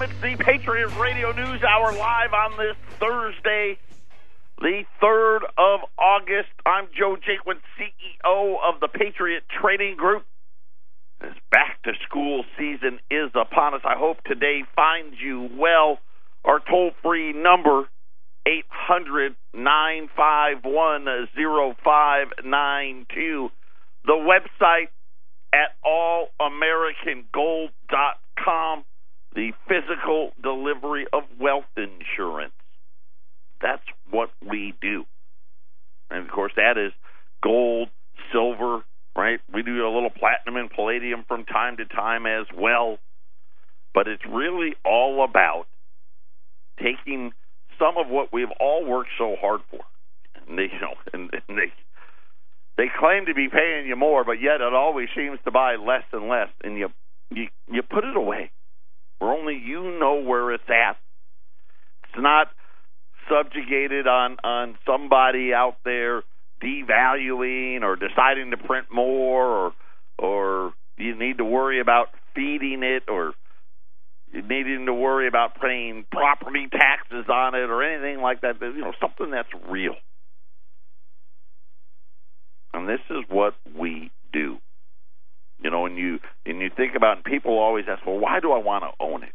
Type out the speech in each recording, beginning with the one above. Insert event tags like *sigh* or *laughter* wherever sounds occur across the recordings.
It's the Patriot Radio News Hour live on this Thursday, the 3rd of August. I'm Joe Jaquin, CEO of the Patriot Trading Group. This back to school season is upon us. I hope today finds you well. Our toll free number, 800 951 0592. The website at allamericangold.com. The physical delivery of wealth insurance. That's what we do. And of course, that is gold, silver, right? We do a little platinum and palladium from time to time as well. But it's really all about taking some of what we've all worked so hard for. And they, *laughs* you know, and, and they they claim to be paying you more, but yet it always seems to buy less and less, and you you you put it away where only you know where it's at. It's not subjugated on on somebody out there devaluing or deciding to print more or or you need to worry about feeding it or needing to worry about paying property taxes on it or anything like that. You know, something that's real. And this is what we do. You know, and you and you think about, and people always ask, well, why do I want to own it?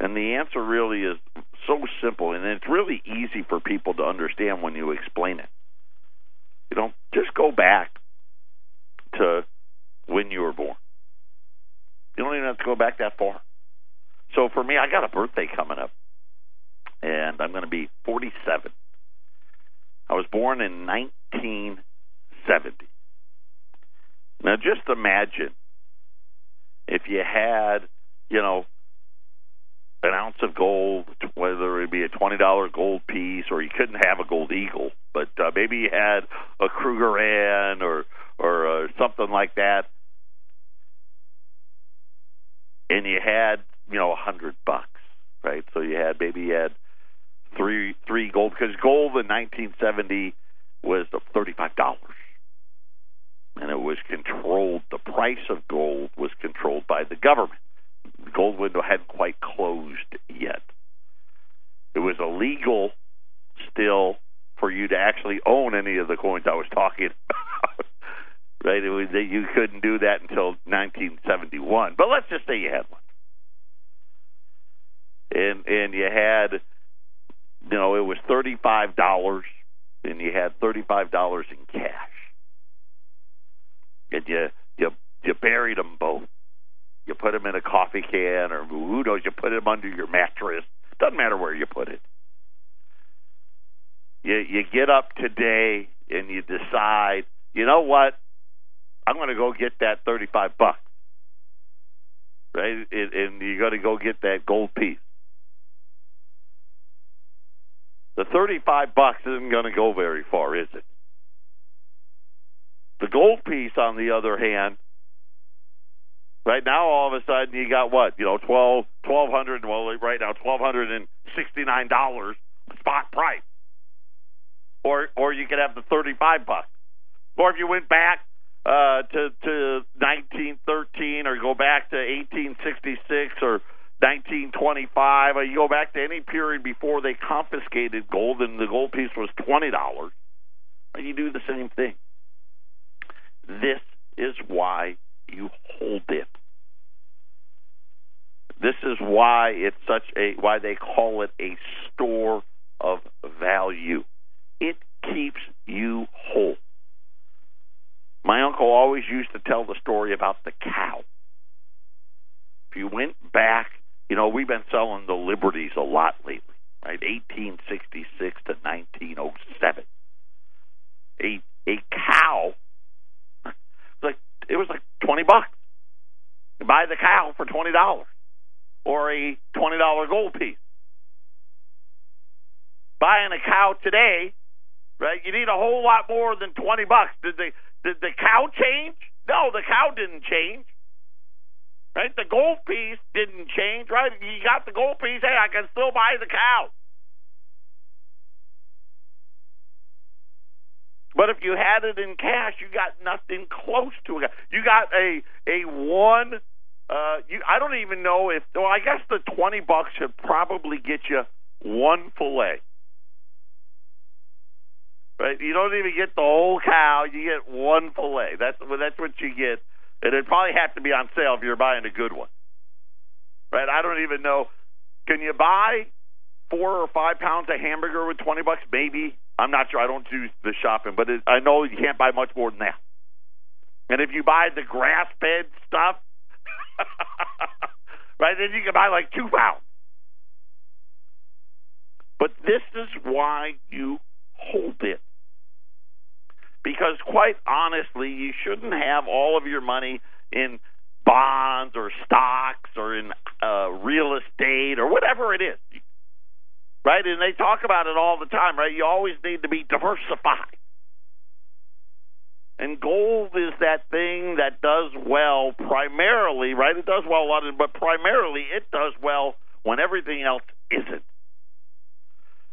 And the answer really is so simple, and it's really easy for people to understand when you explain it. You know, just go back to when you were born. You don't even have to go back that far. So for me, I got a birthday coming up, and I'm going to be 47. I was born in 1970. Now, just imagine if you had, you know, an ounce of gold, whether it be a twenty dollar gold piece, or you couldn't have a gold eagle, but uh, maybe you had a Krugerrand or or uh, something like that, and you had you know a hundred bucks, right? So you had maybe you had three three gold because gold in 1970 was thirty five dollars and it was controlled. The price of gold was controlled by the government. The gold window hadn't quite closed yet. It was illegal still for you to actually own any of the coins I was talking *laughs* about. right? It was you couldn't do that until 1971. But let's just say you had one, and and you had, you know, it was thirty five dollars, and you had thirty five dollars in cash and you you you buried them both. You put them in a coffee can, or who knows? You put them under your mattress. Doesn't matter where you put it. You you get up today and you decide, you know what? I'm going to go get that 35 bucks, right? And, you're going to go get that gold piece. The 35 bucks isn't going to go very far, is it? The gold piece, on the other hand, right now all of a sudden you got what? You know twelve twelve hundred well right now twelve hundred and sixty nine dollars spot price, or or you could have the thirty five bucks, or if you went back uh, to to nineteen thirteen or go back to eighteen sixty six or 1925, or you go back to any period before they confiscated gold and the gold piece was $20, and you do the same thing. This is why you hold it. This is why it's such a why they call it a store of value. It keeps you whole. My uncle always used to tell the story about the cow. If you went back, you know, we've been selling the Liberties a lot lately, right? 1866 to 1907 it was like twenty bucks. Buy the cow for twenty dollars, or a twenty dollar gold piece. Buying a cow today, right? You need a whole lot more than twenty bucks. Did the did the cow change? No, the cow didn't change. Right? The gold piece didn't change, right? You got the gold piece, hey, I can still buy the cow. But if you had it in cash, you got nothing close to it. You got a a one Uh, you, I don't even know if. Well, I guess the twenty bucks should probably get you one fillet. Right? You don't even get the whole cow. You get one fillet. That's that's what you get, and it probably have to be on sale if you're buying a good one. Right? I don't even know. Can you buy four or five pounds of hamburger with twenty bucks? Maybe. I'm not sure. I don't do the shopping, but it, I know you can't buy much more than that. And if you buy the grass fed stuff, *laughs* right, then you can buy like two pounds. But this is why you hold it. Because quite honestly, you shouldn't have all of your money in bonds or stocks or in uh, real estate or whatever it is. Right? And they talk about it all the time, right? You always need to be diversified. And gold is that thing that does well primarily, right? It does well a lot, of, but primarily it does well when everything else isn't.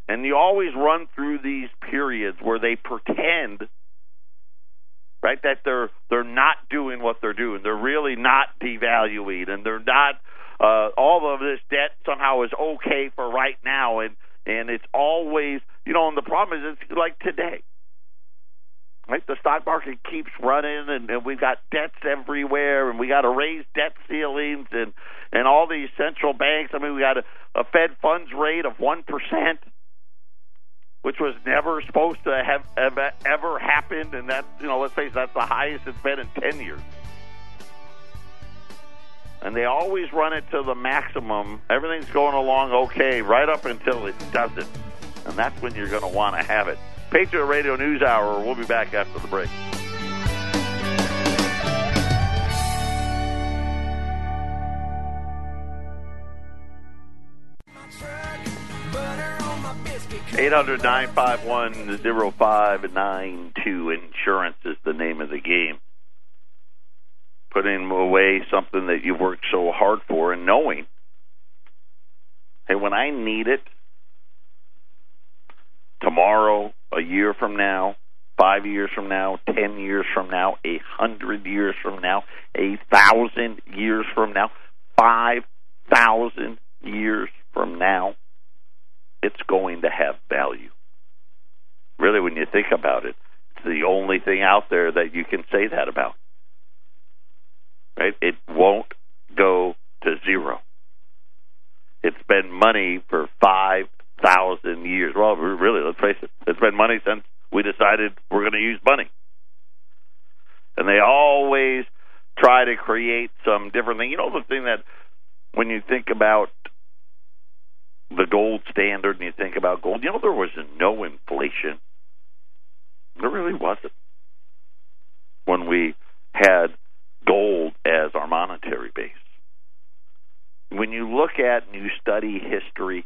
And you always run through these periods where they pretend, right, that they're they're not doing what they're doing. They're really not devaluing, and they're not. Uh, all of this debt somehow is okay for right now, and and it's always, you know, and the problem is it's like today Right, the stock market keeps running, and, and we've got debts everywhere, and we got to raise debt ceilings, and and all these central banks. I mean, we got a, a Fed funds rate of one percent, which was never supposed to have ever, ever happened, and that you know, let's face it, that's the highest it's been in ten years. And they always run it to the maximum. Everything's going along okay, right up until it doesn't, and that's when you're going to want to have it. Patriot Radio News Hour. We'll be back after the break. Eight hundred nine five one zero five nine two. Insurance is the name of the game. Putting away something that you've worked so hard for, and knowing, hey, when I need it, tomorrow, a year from now, five years from now, ten years from now, a hundred years from now, a thousand years from now, five thousand years from now, it's going to have value. Really, when you think about it, it's the only thing out there that you can say that about. Right? It won't go to zero. It's been money for five thousand years. Well, really, let's face it, it's been money since we decided we're going to use money. And they always try to create some different thing. You know, the thing that when you think about the gold standard and you think about gold, you know, there was no inflation. There really wasn't when we had gold as our monetary base. When you look at and you study history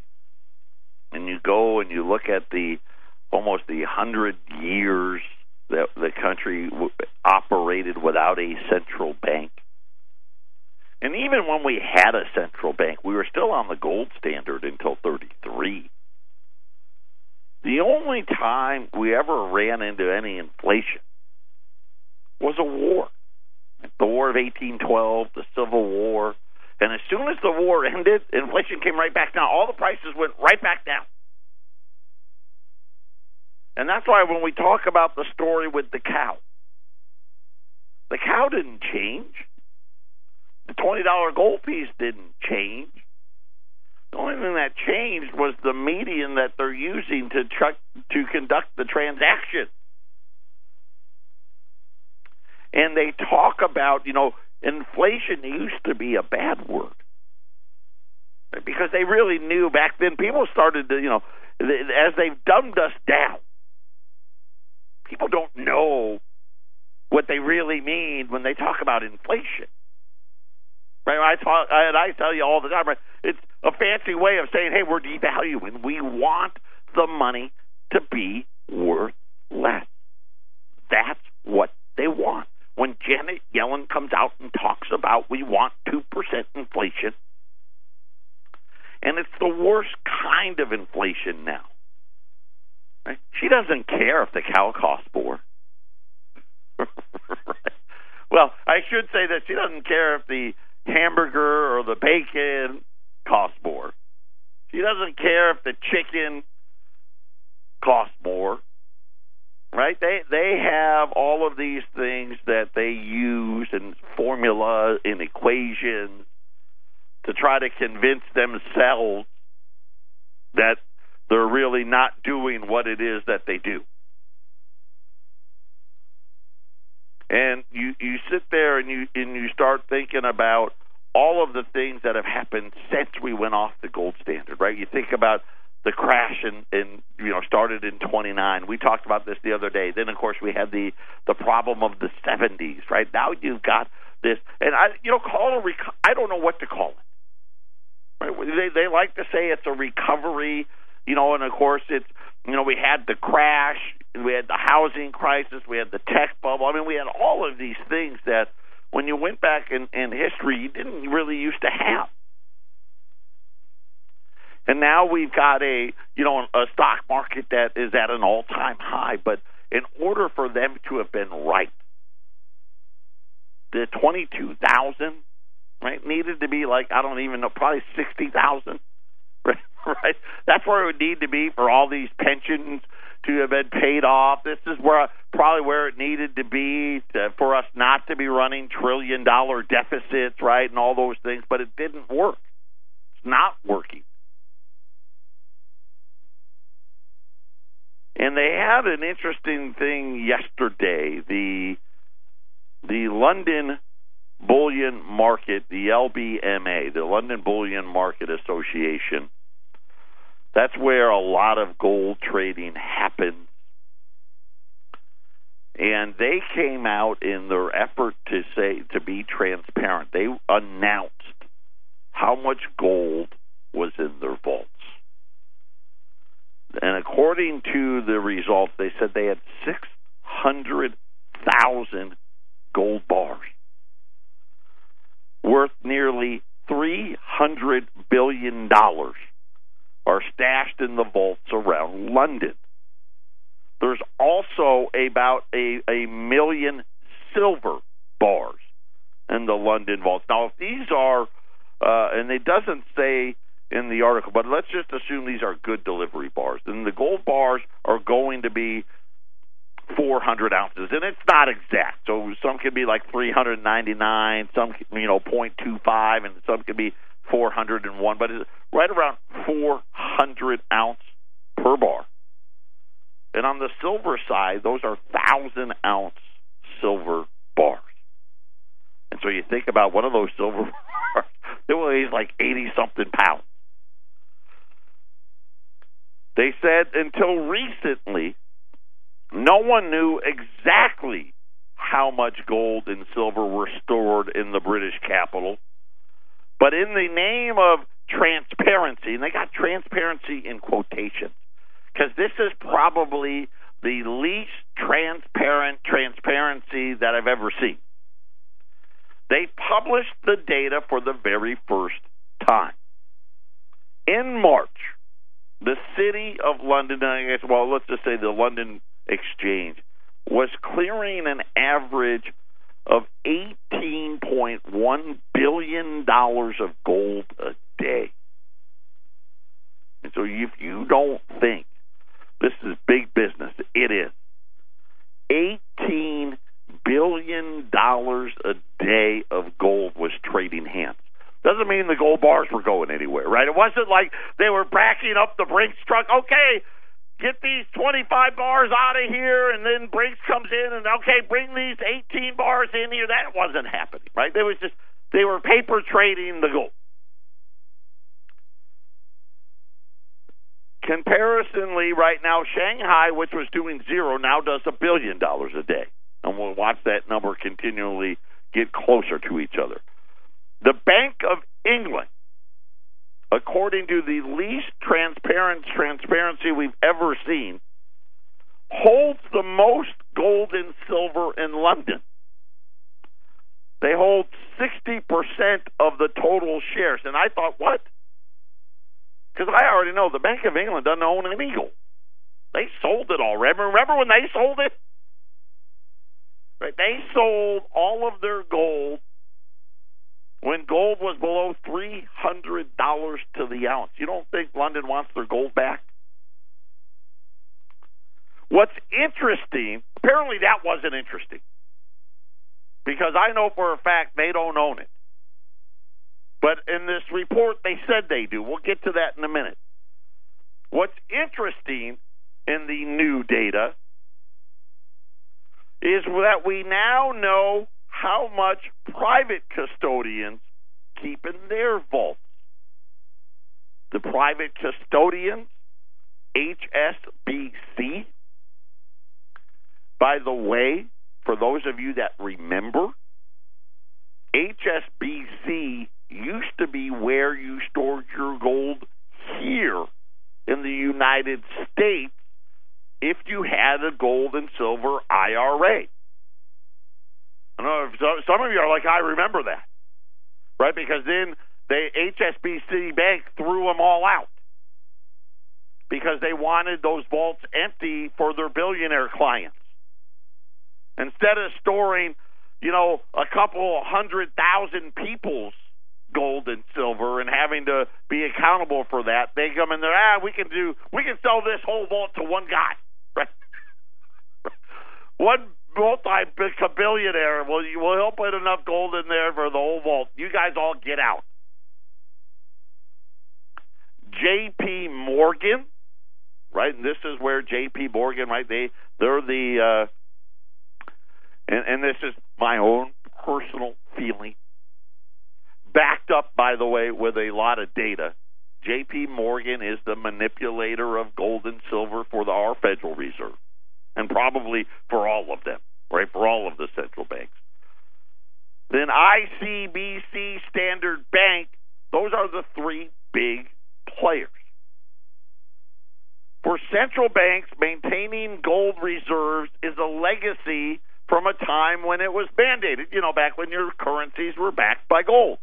and you go and you look at the almost the hundred years that the country w- operated without a central bank. And even when we had a central bank, we were still on the gold standard until 33. The only time we ever ran into any inflation was a war. The War of 1812, the Civil War, and as soon as the war ended, inflation came right back down. All the prices went right back down. And that's why when we talk about the story with the cow, the cow didn't change. The $20 gold piece didn't change. The only thing that changed was the medium that they're using to tr- to conduct the transaction. And they talk about, you know, inflation used to be a bad word because they really knew back then. People started to, you know, as they've dumbed us down. People don't know what they really mean when they talk about inflation. Right? I talk, and I tell you all the time. Right? It's a fancy way of saying, "Hey, we're devaluing. We want the money to be worth less." That's what they want when Janet Yellen comes out and talks about we want 2% inflation. And it's the worst kind of inflation now. Right? She doesn't care if the cow costs more. right. *laughs* Well, I should say that she doesn't care if the hamburger or the bacon costs more. She doesn't care if the chicken costs more. Right? They they have all of these things that they use and formulas and equations to try to convince themselves that they're really not doing what it is that they do. And you you sit there and you and you start thinking about all of the things that have happened since we went off the gold standard, right? You think about the crash and in you know started in 29. We talked about this the other day. Then of course we had the the problem of the 70s, right? Now you've got this, and I you know call a rec- I don't know what to call it. Right? They they like to say it's a recovery, you know, and of course it's you know we had the crash, we had the housing crisis, we had the tech bubble. I mean we had all of these things that when you went back in, in history you didn't really used to have. And now we've got a you know a stock market that is at an all time high, but in order for them to have been right, the twenty two thousand right needed to be like I don't even know probably sixty thousand *laughs* right right that's where it would need to be for all these pensions to have been paid off. This is where probably where it needed to be to, for us not to be running trillion dollar deficits, right, and all those things. But it didn't work. It's not working. And they had an interesting thing yesterday. The the London Bullion Market, the LBMA, the London Bullion Market Association, that's where a lot of gold trading happens. And they came out in their effort to say to be transparent. They announced how much gold was in their vaults. And according to the results, they said they had 600,000 gold bars worth nearly $300 billion are stashed in the vaults around London. There's also about a, a million silver bars in the London vaults. Now, if these are, uh, and it doesn't say in the article, but let's just assume these are good delivery bars. Then the gold bars are going to be 400 ounces, and it's not exact. So some could be like 399, some you know 0.25, and some could be 401, but it's right around 400 ounce per bar. And on the silver side, those are thousand ounce silver bars. And so you think about one of those silver *laughs* bars, it weighs like 80 something pounds. They said until recently, no one knew exactly how much gold and silver were stored in the British capital. But in the name of transparency, and they got transparency in quotations, because this is probably the least transparent transparency that I've ever seen. They published the data for the very first time. In March, the city of London, I guess, well, let's just say the London Exchange, was clearing an average of $18.1 billion of gold a day. And so if you don't think this is big business, it is. $18 billion a day of gold was trading hands. Doesn't mean the bars were going anywhere, right? It wasn't like they were backing up the Brinks truck. Okay, get these 25 bars out of here, and then Brinks comes in and okay, bring these 18 bars in here. That wasn't happening, right? They was just they were paper trading the gold. Comparisonly, right now, Shanghai, which was doing zero, now does a billion dollars a day, and we'll watch that number continually get closer to each other. The Bank of England according to the least transparent transparency we've ever seen, holds the most gold and silver in London. They hold 60% of the total shares. And I thought, what? Because I already know the Bank of England doesn't own an eagle. They sold it already. Remember when they sold it? Right? They sold all of their gold when gold was below $300 to the ounce. You don't think London wants their gold back? What's interesting, apparently that wasn't interesting. Because I know for a fact they don't own it. But in this report, they said they do. We'll get to that in a minute. What's interesting in the new data is that we now know how much private custodians keep in their vaults. The private custodians, HSBC, by the way, for those of you that remember, HSBC used to be where you stored your gold here in the United States if you had a gold and silver IRA. I know some of you are like, I remember that, right? Because then the HSBC Bank threw them all out because they wanted those vaults empty for their billionaire clients. Instead of storing, you know, a couple hundred thousand people's gold and silver and having to be accountable for that, they come in there, ah, we can do, we can sell this whole vault to one guy, *laughs* right? one multi-billionaire will will he'll put enough gold in there for the whole vault. You guys all get out. J.P. Morgan, right? And this is where J.P. Morgan, right? They they're the uh, and, and this is my own personal feeling, backed up, by the way, with a lot of data. J.P. Morgan is the manipulator of gold and silver for the, our Federal Reserve, and probably for all of them, right? For all of the central banks. Then ICBC, Standard Bank, those are the three big players. For central banks, maintaining gold reserves is a legacy from a time when it was mandated, you know, back when your currencies were backed by gold.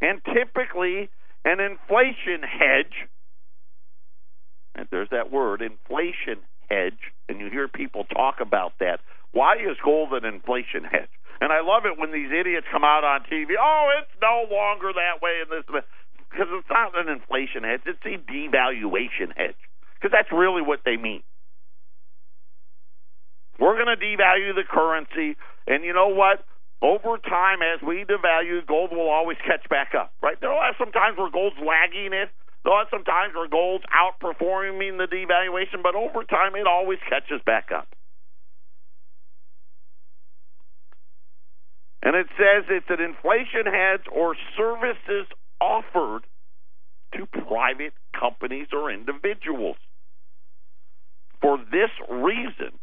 And typically, an inflation hedge, and there's that word, inflation hedge, and you hear people talk about that. Why is gold an inflation hedge? And I love it when these idiots come out on TV. Oh, it's no longer that way in this because it's not an inflation hedge; it's a devaluation hedge. Because that's really what they mean. We're going to devalue the currency, and you know what? Over time, as we devalue, gold will always catch back up, right? There'll have some times where gold's lagging it. There'll have some times where gold's outperforming the devaluation, but over time, it always catches back up. And it says it's an inflation hedge or services offered to private companies or individuals. For this reason,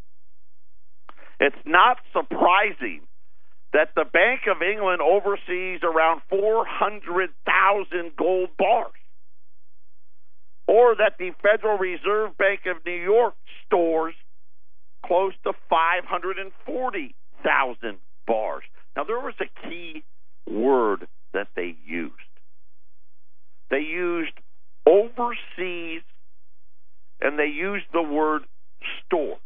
it's not surprising that the Bank of England oversees around 400,000 gold bars, or that the Federal Reserve Bank of New York stores close to 540,000 bars. Now, there was a key word that they used. They used oversees and they used the word store.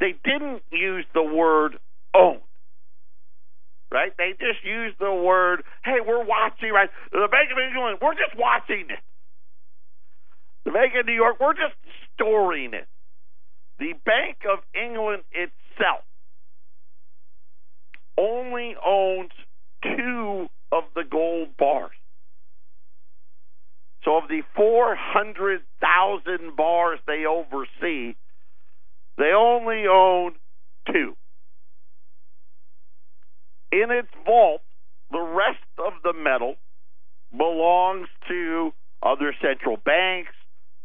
They didn't use the word own. Right? They just used the word, hey, we're watching, right? The Bank of England, we're just watching it. The Bank of New York, we're just storing it. The Bank of England itself only owns two of the gold bars. So of the 400,000 bars they oversee, they only own two. In its vault, the rest of the metal belongs to other central banks,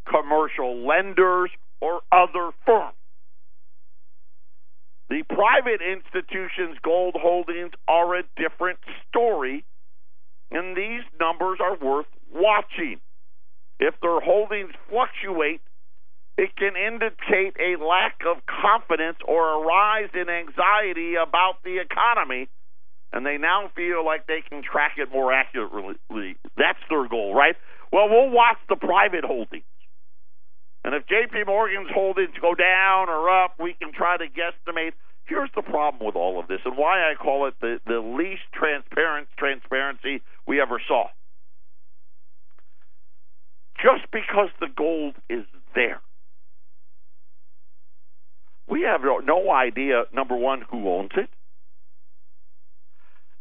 commercial lenders, or other firms. The private institutions' gold holdings are a different story, and these numbers are worth watching. If their holdings fluctuate, it can indicate a lack of confidence or a rise in anxiety about the economy, and they now feel like they can track it more accurately. That's their goal, right? Well, we'll watch the private holdings. And if JP Morgan's holdings go down or up, we can try to guesstimate here's the problem with all of this and why I call it the, the least transparent transparency we ever saw. Just because the gold is there. We have no idea, number one, who owns it.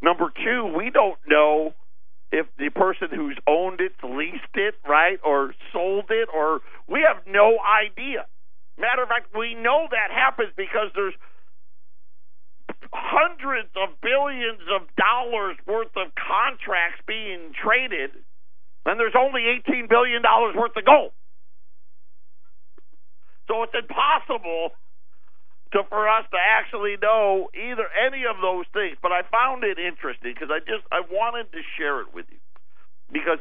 Number two, we don't know if the person who's owned it, leased it, right, or sold it, or we have no idea. Matter of fact, we know that happens because there's hundreds of billions of dollars worth of contracts being traded, and there's only $18 billion worth of gold. So it's impossible to for us to actually know either any of those things. But I found it interesting because I just I wanted to share it with you because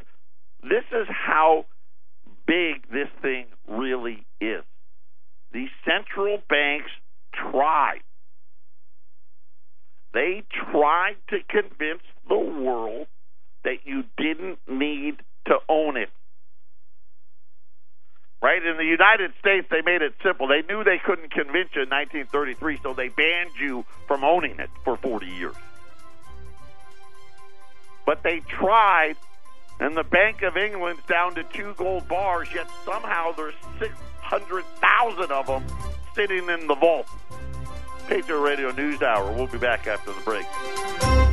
this is how big this thing really is. These central banks tried. They tried to convince the world that you didn't need to own it right? In the United States, they made it simple. They knew they couldn't convince you in 1933, so they banned you from owning it for 40 years. But they tried, and the Bank of England's down to two gold bars, yet somehow there's 600,000 of them sitting in the vault. Patriot Radio News Hour. We'll be back after the break.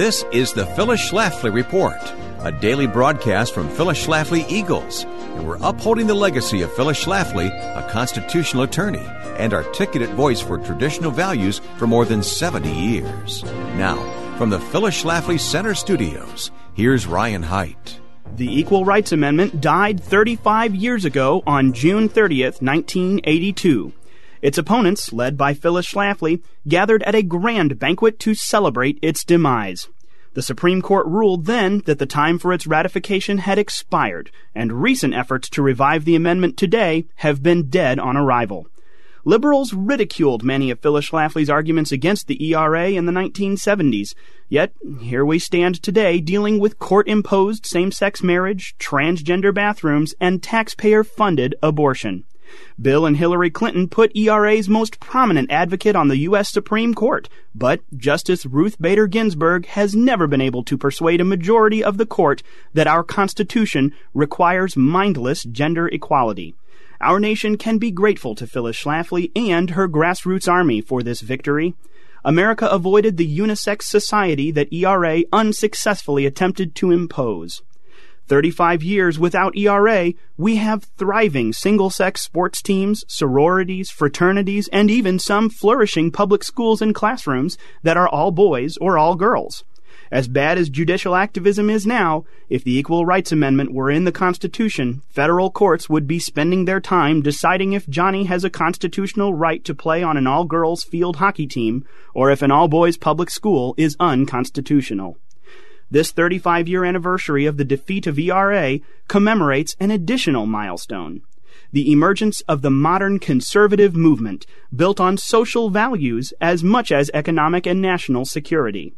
This is the Phyllis Schlafly Report, a daily broadcast from Phyllis Schlafly Eagles, and we're upholding the legacy of Phyllis Schlafly, a constitutional attorney and articulate voice for traditional values for more than 70 years. Now, from the Phyllis Schlafly Center Studios, here's Ryan Haidt. The Equal Rights Amendment died 35 years ago on June 30th, 1982. Its opponents, led by Phyllis Schlafly, gathered at a grand banquet to celebrate its demise. The Supreme Court ruled then that the time for its ratification had expired, and recent efforts to revive the amendment today have been dead on arrival. Liberals ridiculed many of Phyllis Schlafly's arguments against the ERA in the 1970s. Yet, here we stand today dealing with court imposed same sex marriage, transgender bathrooms, and taxpayer funded abortion. Bill and Hillary Clinton put ERA's most prominent advocate on the U.S. Supreme Court, but Justice Ruth Bader Ginsburg has never been able to persuade a majority of the court that our Constitution requires mindless gender equality. Our nation can be grateful to Phyllis Schlafly and her grassroots army for this victory. America avoided the unisex society that ERA unsuccessfully attempted to impose. 35 years without ERA, we have thriving single sex sports teams, sororities, fraternities, and even some flourishing public schools and classrooms that are all boys or all girls. As bad as judicial activism is now, if the Equal Rights Amendment were in the Constitution, federal courts would be spending their time deciding if Johnny has a constitutional right to play on an all girls field hockey team or if an all boys public school is unconstitutional. This 35 year anniversary of the defeat of ERA commemorates an additional milestone the emergence of the modern conservative movement built on social values as much as economic and national security.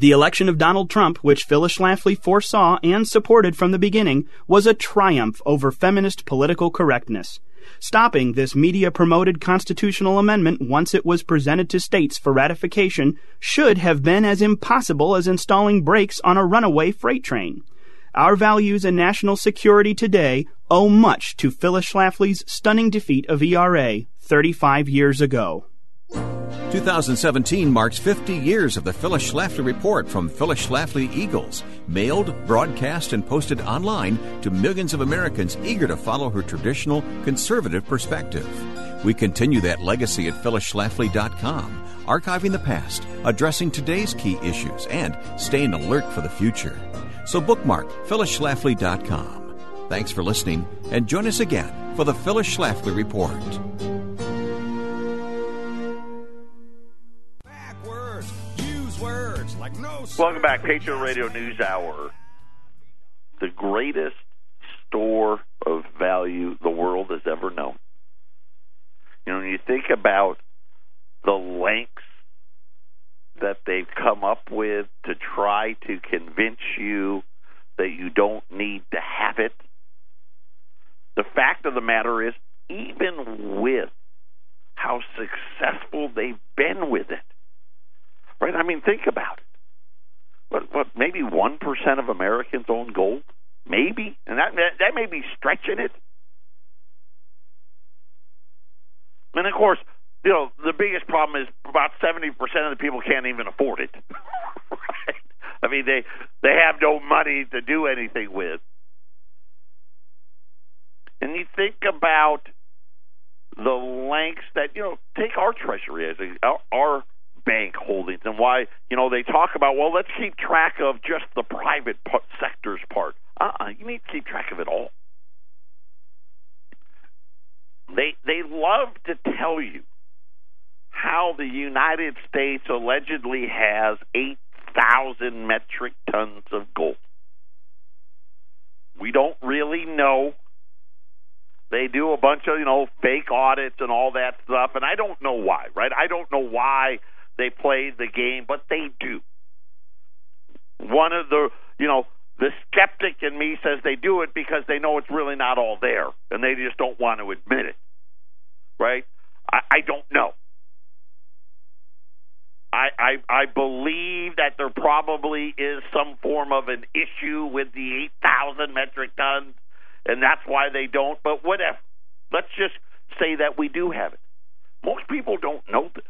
The election of Donald Trump, which Phyllis Schlafly foresaw and supported from the beginning, was a triumph over feminist political correctness. Stopping this media promoted constitutional amendment once it was presented to states for ratification should have been as impossible as installing brakes on a runaway freight train. Our values and national security today owe much to Phyllis Schlafly's stunning defeat of ERA 35 years ago. 2017 marks 50 years of the Phyllis Schlafly Report from Phyllis Schlafly Eagles, mailed, broadcast, and posted online to millions of Americans eager to follow her traditional conservative perspective. We continue that legacy at phyllisschlafly.com, archiving the past, addressing today's key issues, and staying alert for the future. So bookmark phyllisschlafly.com. Thanks for listening, and join us again for the Phyllis Schlafly Report. Welcome back, Patriot Radio News Hour. The greatest store of value the world has ever known. You know, when you think about the lengths that they've come up with to try to convince you that you don't need to have it, the fact of the matter is, even with how successful they've been with it, right? I mean, think about it. What, what maybe 1% of Americans own gold? Maybe. And that, that may be stretching it. And of course, you know, the biggest problem is about 70% of the people can't even afford it. *laughs* right? I mean, they they have no money to do anything with. And you think about the lengths that you know take our treasury as a, our bank holdings and why you know they talk about well let's keep track of just the private part, sector's part. Uh-uh, you need to keep track of it all. They they love to tell you how the United States allegedly has 8,000 metric tons of gold. We don't really know. They do a bunch of, you know, fake audits and all that stuff, and I don't know why, right? I don't know why they play the game, but they do. One of the, you know, the skeptic in me says they do it because they know it's really not all there, and they just don't want to admit it, right? I, I don't know. I, I I believe that there probably is some form of an issue with the 8,000 metric tons, and that's why they don't. But whatever. Let's just say that we do have it. Most people don't know this.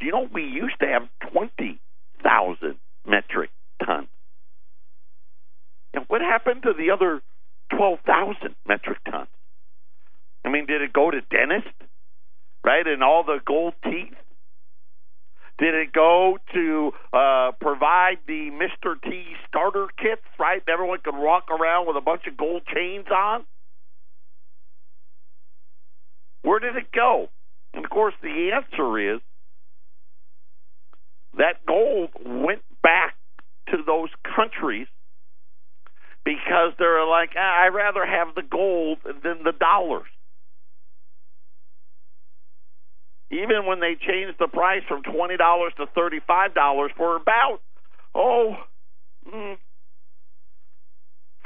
Do you know we used to have 20,000 metric tons? And what happened to the other 12,000 metric tons? I mean, did it go to dentist, right, and all the gold teeth? Did it go to uh, provide the Mr. T starter kits, right? Everyone could walk around with a bunch of gold chains on? Where did it go? And of course, the answer is that gold went back to those countries because they're like, ah, I'd rather have the gold than the dollars. even when they changed the price from twenty dollars to thirty five dollars for about oh mm,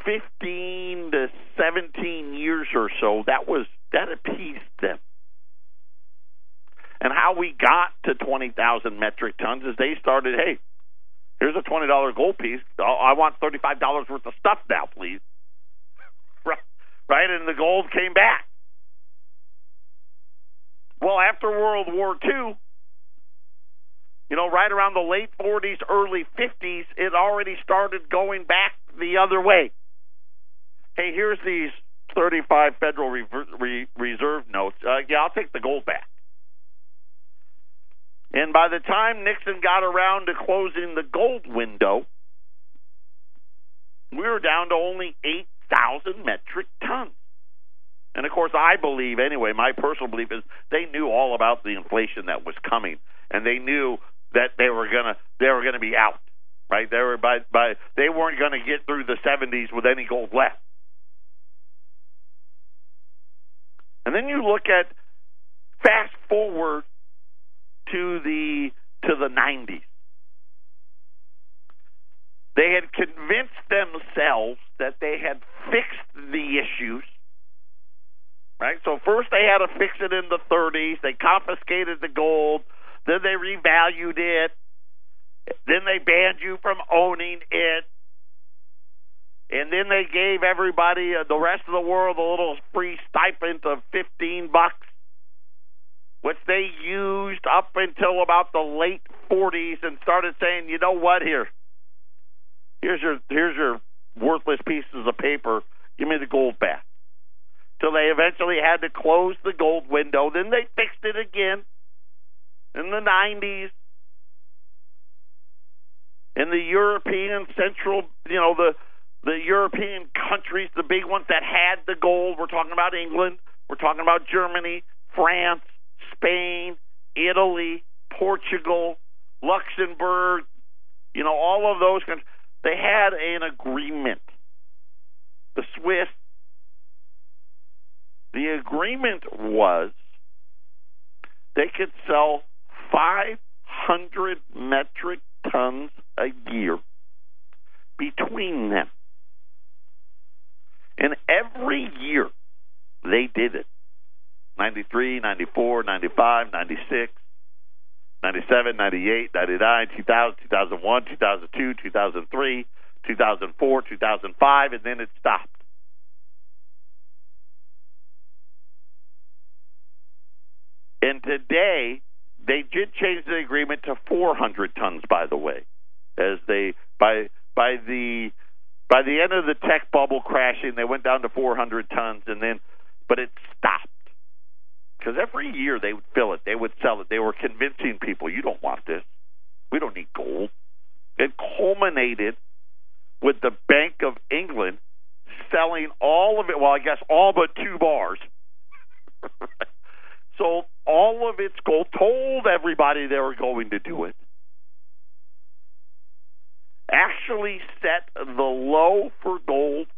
fifteen to seventeen years or so, that was that appeased them. And how we got to twenty thousand metric tons is they started, hey, here's a twenty dollar gold piece. I want thirty five dollars worth of stuff now, please. *laughs* Right, right, and the gold came back. Well, after World War II, you know, right around the late 40s, early 50s, it already started going back the other way. Hey, here's these 35 Federal Reserve notes. Uh, yeah, I'll take the gold back. And by the time Nixon got around to closing the gold window, we were down to only 8,000 metric tons. And of course, I believe anyway. My personal belief is they knew all about the inflation that was coming, and they knew that they were gonna they were gonna be out. Right? They were by by they weren't to get through the 70s with any gold left. And then you look at fast forward to the to the 90s. They had convinced themselves that they had fixed the issues right? So first they had to fix it in the 30s. They confiscated the gold. Then they revalued it. Then they banned you from owning it. And then they gave everybody, uh, the rest of the world, a little free stipend of 15 bucks, which they used up until about the late 40s and started saying, you know what, here, here's your, here's your worthless pieces of paper. Give me the gold back till they eventually had to close the gold window. Then they fixed it again in the 90s. In the European Central, you know, the the European countries, the big ones that had the gold, we're talking about England, we're talking about Germany, France, Spain, Italy, Portugal, Luxembourg, you know, all of those countries, they had an agreement. The Swiss, the agreement was they could sell 500 metric tons a year between them. And every year they did it 93, 94, 95, 96, 97, 98, 99, 2000, 2001, 2002, 2003, 2004, 2005, and then it stopped. And today, they did change the agreement to 400 tons. By the way, as they by by the by the end of the tech bubble crashing, they went down to 400 tons, and then but it stopped because every year they would fill it, they would sell it. They were convincing people, you don't want this. We don't need gold. It culminated with the Bank of England selling all of it. Well, I guess all but two bars. *laughs* sold all of its gold, told everybody they were going to do it, actually set the low for gold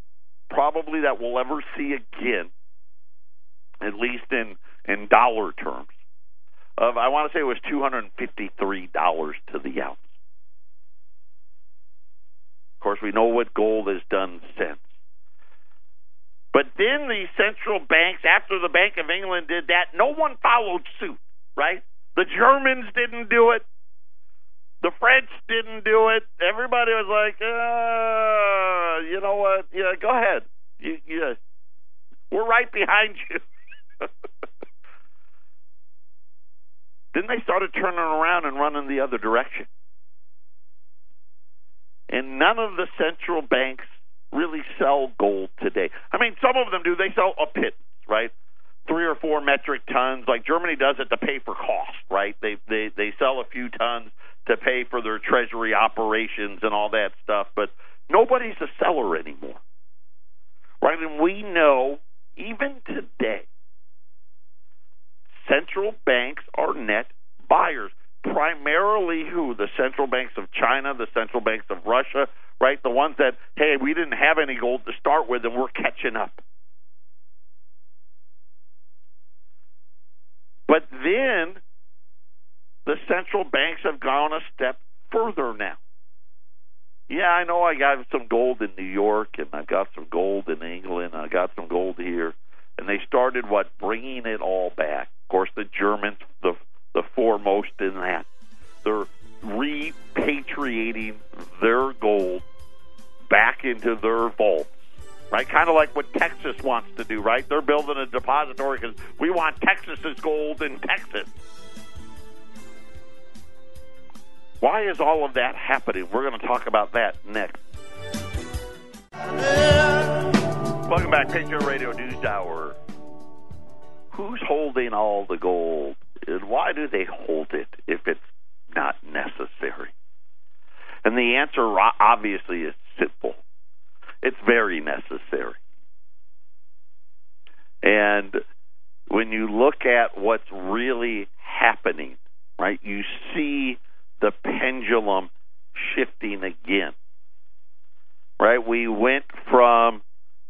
probably that we'll ever see again, at least in, in dollar terms. Of I want to say it was two hundred and fifty three dollars to the ounce. Of course, we know what gold has done since. But then the central banks, after the Bank of England did that, no one followed suit, right? The Germans didn't do it. The French didn't do it. Everybody was like, uh, you know what? Yeah, go ahead. You, yeah, we're right behind you. *laughs* then they started turning around and running the other direction. And none of the central banks really sell gold today. I mean, some of them do. They sell a pit, right? Three or four metric tons, like Germany does it to pay for cost, right? They they they sell a few tons to pay for their treasury operations and all that stuff, but nobody's a seller anymore, right? And we know even today, central banks are net buyers. Primarily, who the central banks of China, the central banks of Russia, right? The ones that, hey, we didn't have any gold to start with and we're catching up. But then the central banks have gone a step further now. Yeah, I know I got some gold in New York and I've got some gold in England, I got some gold here. And they started what bringing it all back. Of course, the Germans, the the foremost in that. They're repatriating their gold back into their vaults, right? Kind of like what Texas wants to do, right? They're building a depository because we want Texas's gold in Texas. Why is all of that happening? We're going to talk about that next. Welcome back, Patriot Radio News Hour. Who's holding all the gold? And why do they hold it if it's not necessary? And the answer obviously is simple. It's very necessary. And when you look at what's really happening, right, you see the pendulum shifting again. Right? We went from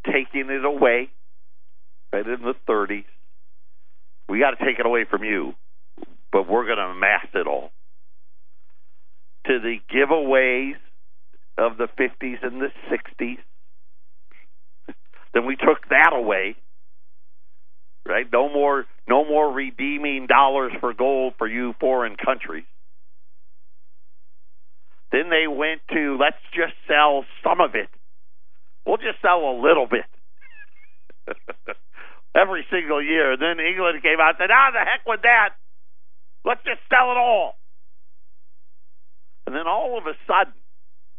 taking it away, right, in the 30s. We got to take it away from you, but we're going to amass it all. To the giveaways of the 50s and the 60s. *laughs* then we took that away. Right? No more no more redeeming dollars for gold for you foreign countries. Then they went to let's just sell some of it. We'll just sell a little bit. *laughs* Every single year. Then England came out and said, ah, the heck with that. Let's just sell it all. And then all of a sudden,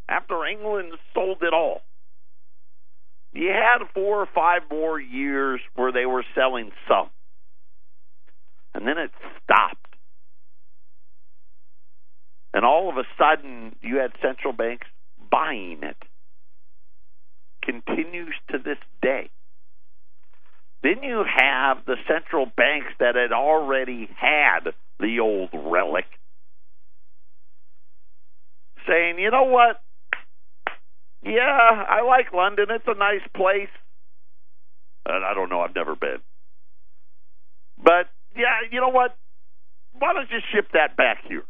after England sold it all. You had four or five more years where they were selling some. And then it stopped. And all of a sudden, you had central banks buying it. Continues to this day. Then you have the central banks that had already had the old relic saying, you know what? Yeah, I like London. It's a nice place. And I don't know. I've never been. But yeah, you know what? Why don't you ship that back here?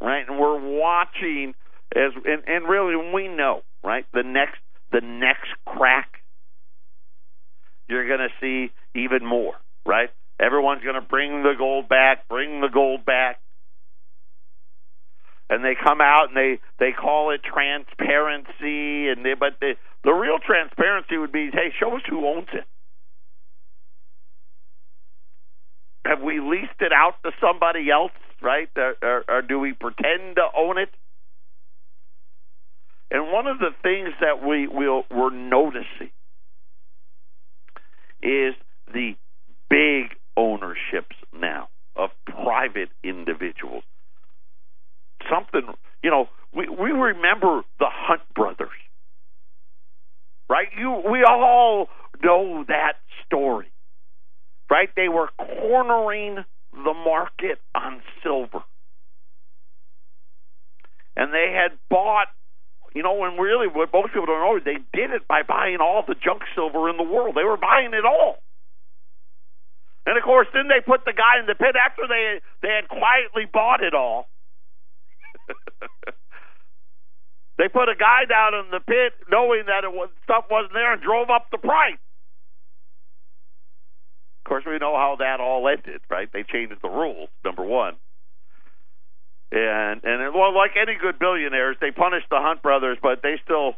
Right, and we're watching as and, and really we know right the next the next crack, you're going to see even more, right? Everyone's going to bring the gold back, bring the gold back. And they come out and they they call it transparency and they but the the real transparency would be hey show us who owns it. Have we leased it out to somebody else, right? Or, or, or do we pretend to own it? And one of the things that we will we're noticing is the big ownerships now of private individuals. Something, you know, we, we remember the Hunt brothers. Right? You we all know that story. Right? They were cornering the market on silver. And they had bought you know, and really what most people don't know is they did it by buying all the junk silver in the world. They were buying it all. And of course, then they put the guy in the pit after they they had quietly bought it all. *laughs* they put a guy down in the pit, knowing that it was stuff wasn't there, and drove up the price. Of course, we know how that all ended, right? They changed the rules. Number one, and and well, like any good billionaires, they punished the Hunt brothers, but they still,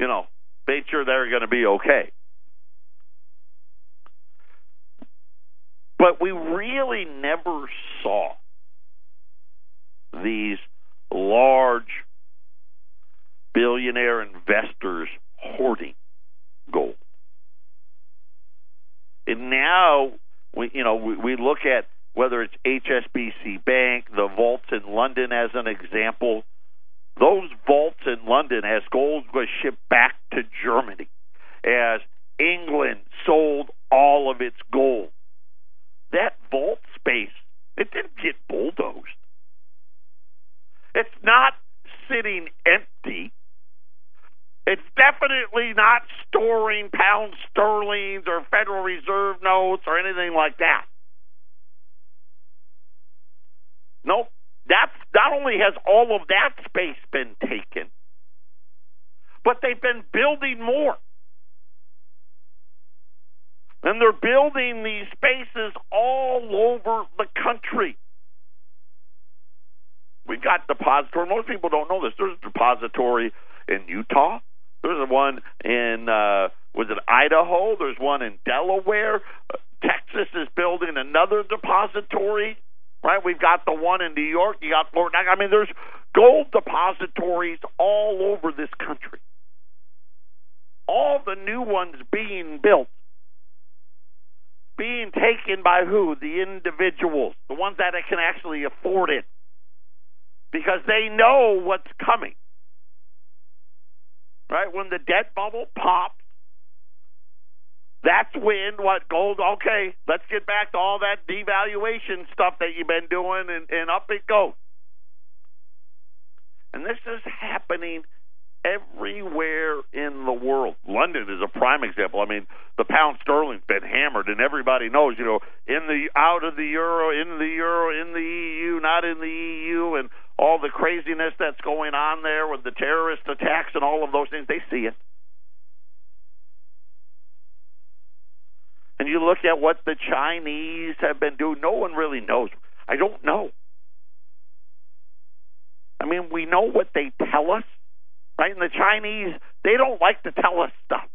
you know, made sure they were going to be okay. But we really never saw these large billionaire investors hoarding gold. And now we you know we, we look at whether it's HSBC Bank, the vaults in London as an example. Those vaults in London, as gold was shipped back to Germany, as England sold all of its gold, that vault space, it didn't get bulldozed. It's not sitting empty. It's definitely not storing pound sterlings or Federal Reserve notes or anything like that. Nope. That's not only has all of that space been taken, but they've been building more. And they're building these spaces all over the country. We've got depository. Most people don't know this. There's a depository in Utah. There's one in uh, was it Idaho? There's one in Delaware. Uh, Texas is building another depository. Right? We've got the one in New York. You got Florida. I mean, there's gold depositories all over this country. All the new ones being built being taken by who? The individuals, the ones that can actually afford it, because they know what's coming. Right when the debt bubble pops, that's when what gold? Okay, let's get back to all that devaluation stuff that you've been doing, and, and up it goes. And this is happening everywhere in the world. London is a prime example. I mean, the pound sterling's been hammered, and everybody knows, you know, in the out of the euro, in the euro, in the EU, not in the EU, and all the craziness that's going on there with the terrorist attacks and all of those things. They see it. And you look at what the Chinese have been doing. No one really knows. I don't know. I mean, we know what they tell us right? And the Chinese, they don't like to tell us stuff,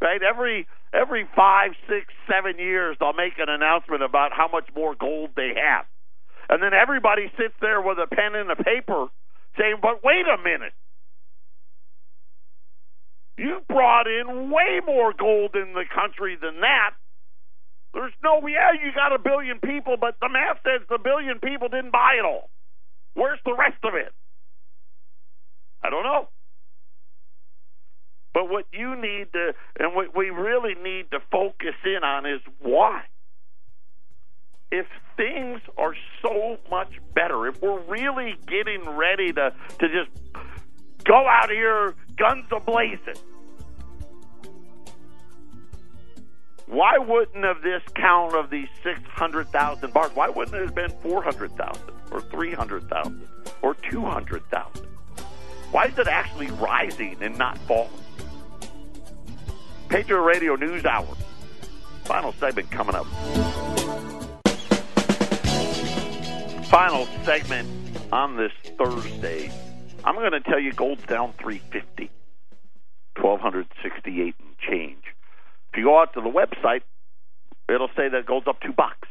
right? Every every five, six, seven years, they'll make an announcement about how much more gold they have, and then everybody sits there with a pen and a paper saying, "But wait a minute." You brought in way more gold in the country than that. There's no, yeah, you got a billion people, but the math says the billion people didn't buy it all. Where's the rest of it? I don't know. But what you need to, and what we really need to focus in on is why. If things are so much better, if we're really getting ready to, to just go out here guns a blazing, why wouldn't of this count of these 600,000 bars, why wouldn't it have been 400,000 or 300,000 or 200,000? Why is it actually rising and not falling? Patriot Radio News Hour. Final segment coming up. Final segment on this Thursday. I'm going to tell you gold's down 350, 1268 and change. If you go out to the website, it'll say that gold's up two bucks.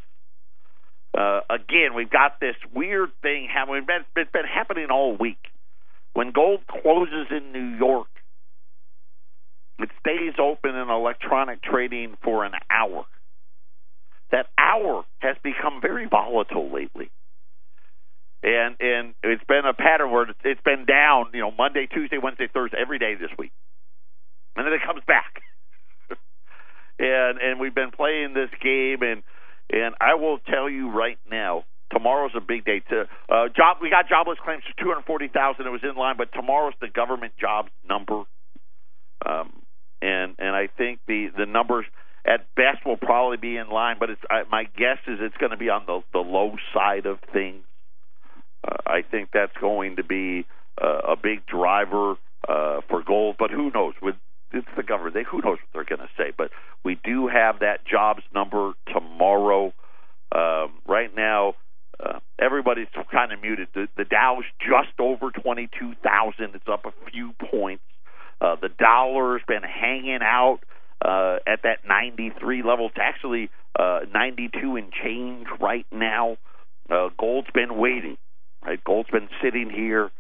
Uh, again, we've got this weird thing happening. It's been happening all week. When gold closes in New York, it stays open in electronic trading for an hour. That hour has become very volatile lately. And and it's been a pattern where it's been down, you know, Monday, Tuesday, Wednesday, Thursday, every day this week. And then it comes back. *laughs* and and we've been playing this game and and I will tell you right now, tomorrow's a big day. To uh, job, we got jobless claims for two hundred forty thousand. It was in line, but tomorrow's the government jobs number. Um, and and I think the the numbers at best will probably be in line, but it's I, my guess is it's going to be on the the low side of things. Uh, I think that's going to be uh, a big driver uh, for gold, but who knows? With it's the government, they who knows what they're going to say. But we do have that jobs number tomorrow. Um, right now, uh, everybody's kind of muted. The, the Dow's just over twenty two thousand. It's up a few points. Uh, the dollar's been hanging out uh, at that 93 level. It's actually uh, 92 and change right now. Uh, gold's been waiting. Right, gold's been sitting here.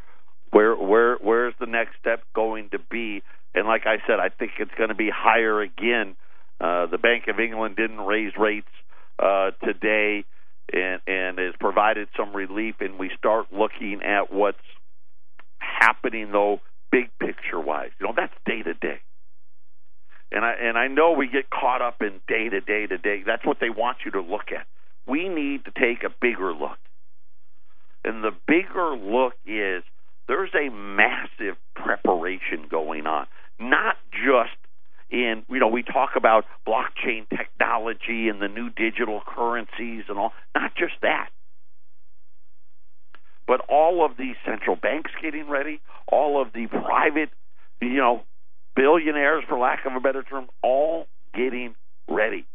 Where where where's the next step going to be? And like I said, I think it's going to be higher again. Uh, the Bank of England didn't raise rates uh, today, and and has provided some relief. And we start looking at what's happening though big picture wise. You know, that's day to day. And I and I know we get caught up in day to day to day. That's what they want you to look at. We need to take a bigger look. And the bigger look is there's a massive preparation going on. Not just in you know we talk about blockchain technology and the new digital currencies and all not just that but all of these central banks getting ready, all of the private, you know, billionaires, for lack of a better term, all getting ready.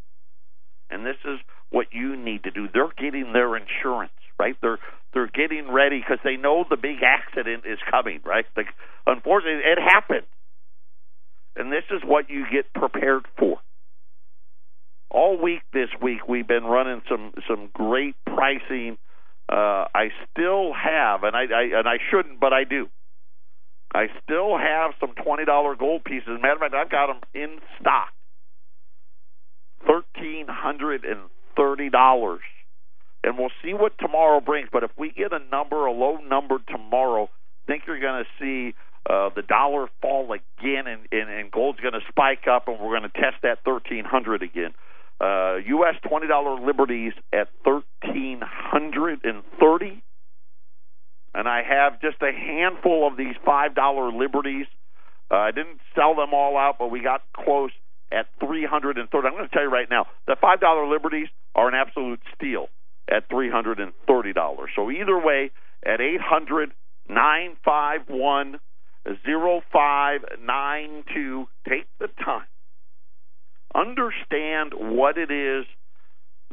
And this is what you need to do. They're getting their insurance, right? They're they're getting ready because they know the big accident is coming, right? Like, unfortunately, it happened, and this is what you get prepared for. All week this week, we've been running some some great pricing uh, I still have, and I, I and I shouldn't, but I do. I still have some twenty dollar gold pieces. Matter of fact, I've got them in stock. Thirteen hundred and thirty dollars, and we'll see what tomorrow brings. But if we get a number, a low number tomorrow, I think you're going to see uh, the dollar fall again, and, and, and gold's going to spike up, and we're going to test that thirteen hundred again. Uh, U.S. twenty dollar liberties at thirteen hundred and thirty, and I have just a handful of these five dollar liberties. Uh, I didn't sell them all out, but we got close at three hundred and thirty. I'm going to tell you right now, the five dollar liberties are an absolute steal at three hundred and thirty dollars. So either way, at eight hundred nine five one zero five nine two, take the time understand what it is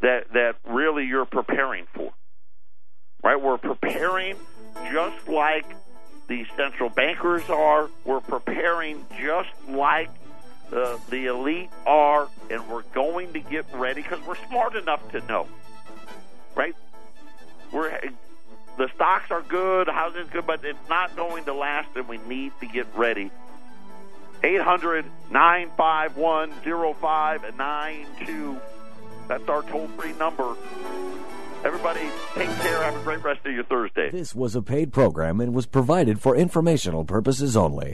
that that really you're preparing for. Right? We're preparing just like the central bankers are. We're preparing just like uh, the elite are, and we're going to get ready because we're smart enough to know. Right? We're the stocks are good, housing's good, but it's not going to last, and we need to get ready 800 951 0592. That's our toll free number. Everybody, take care. Have a great rest of your Thursday. This was a paid program and was provided for informational purposes only.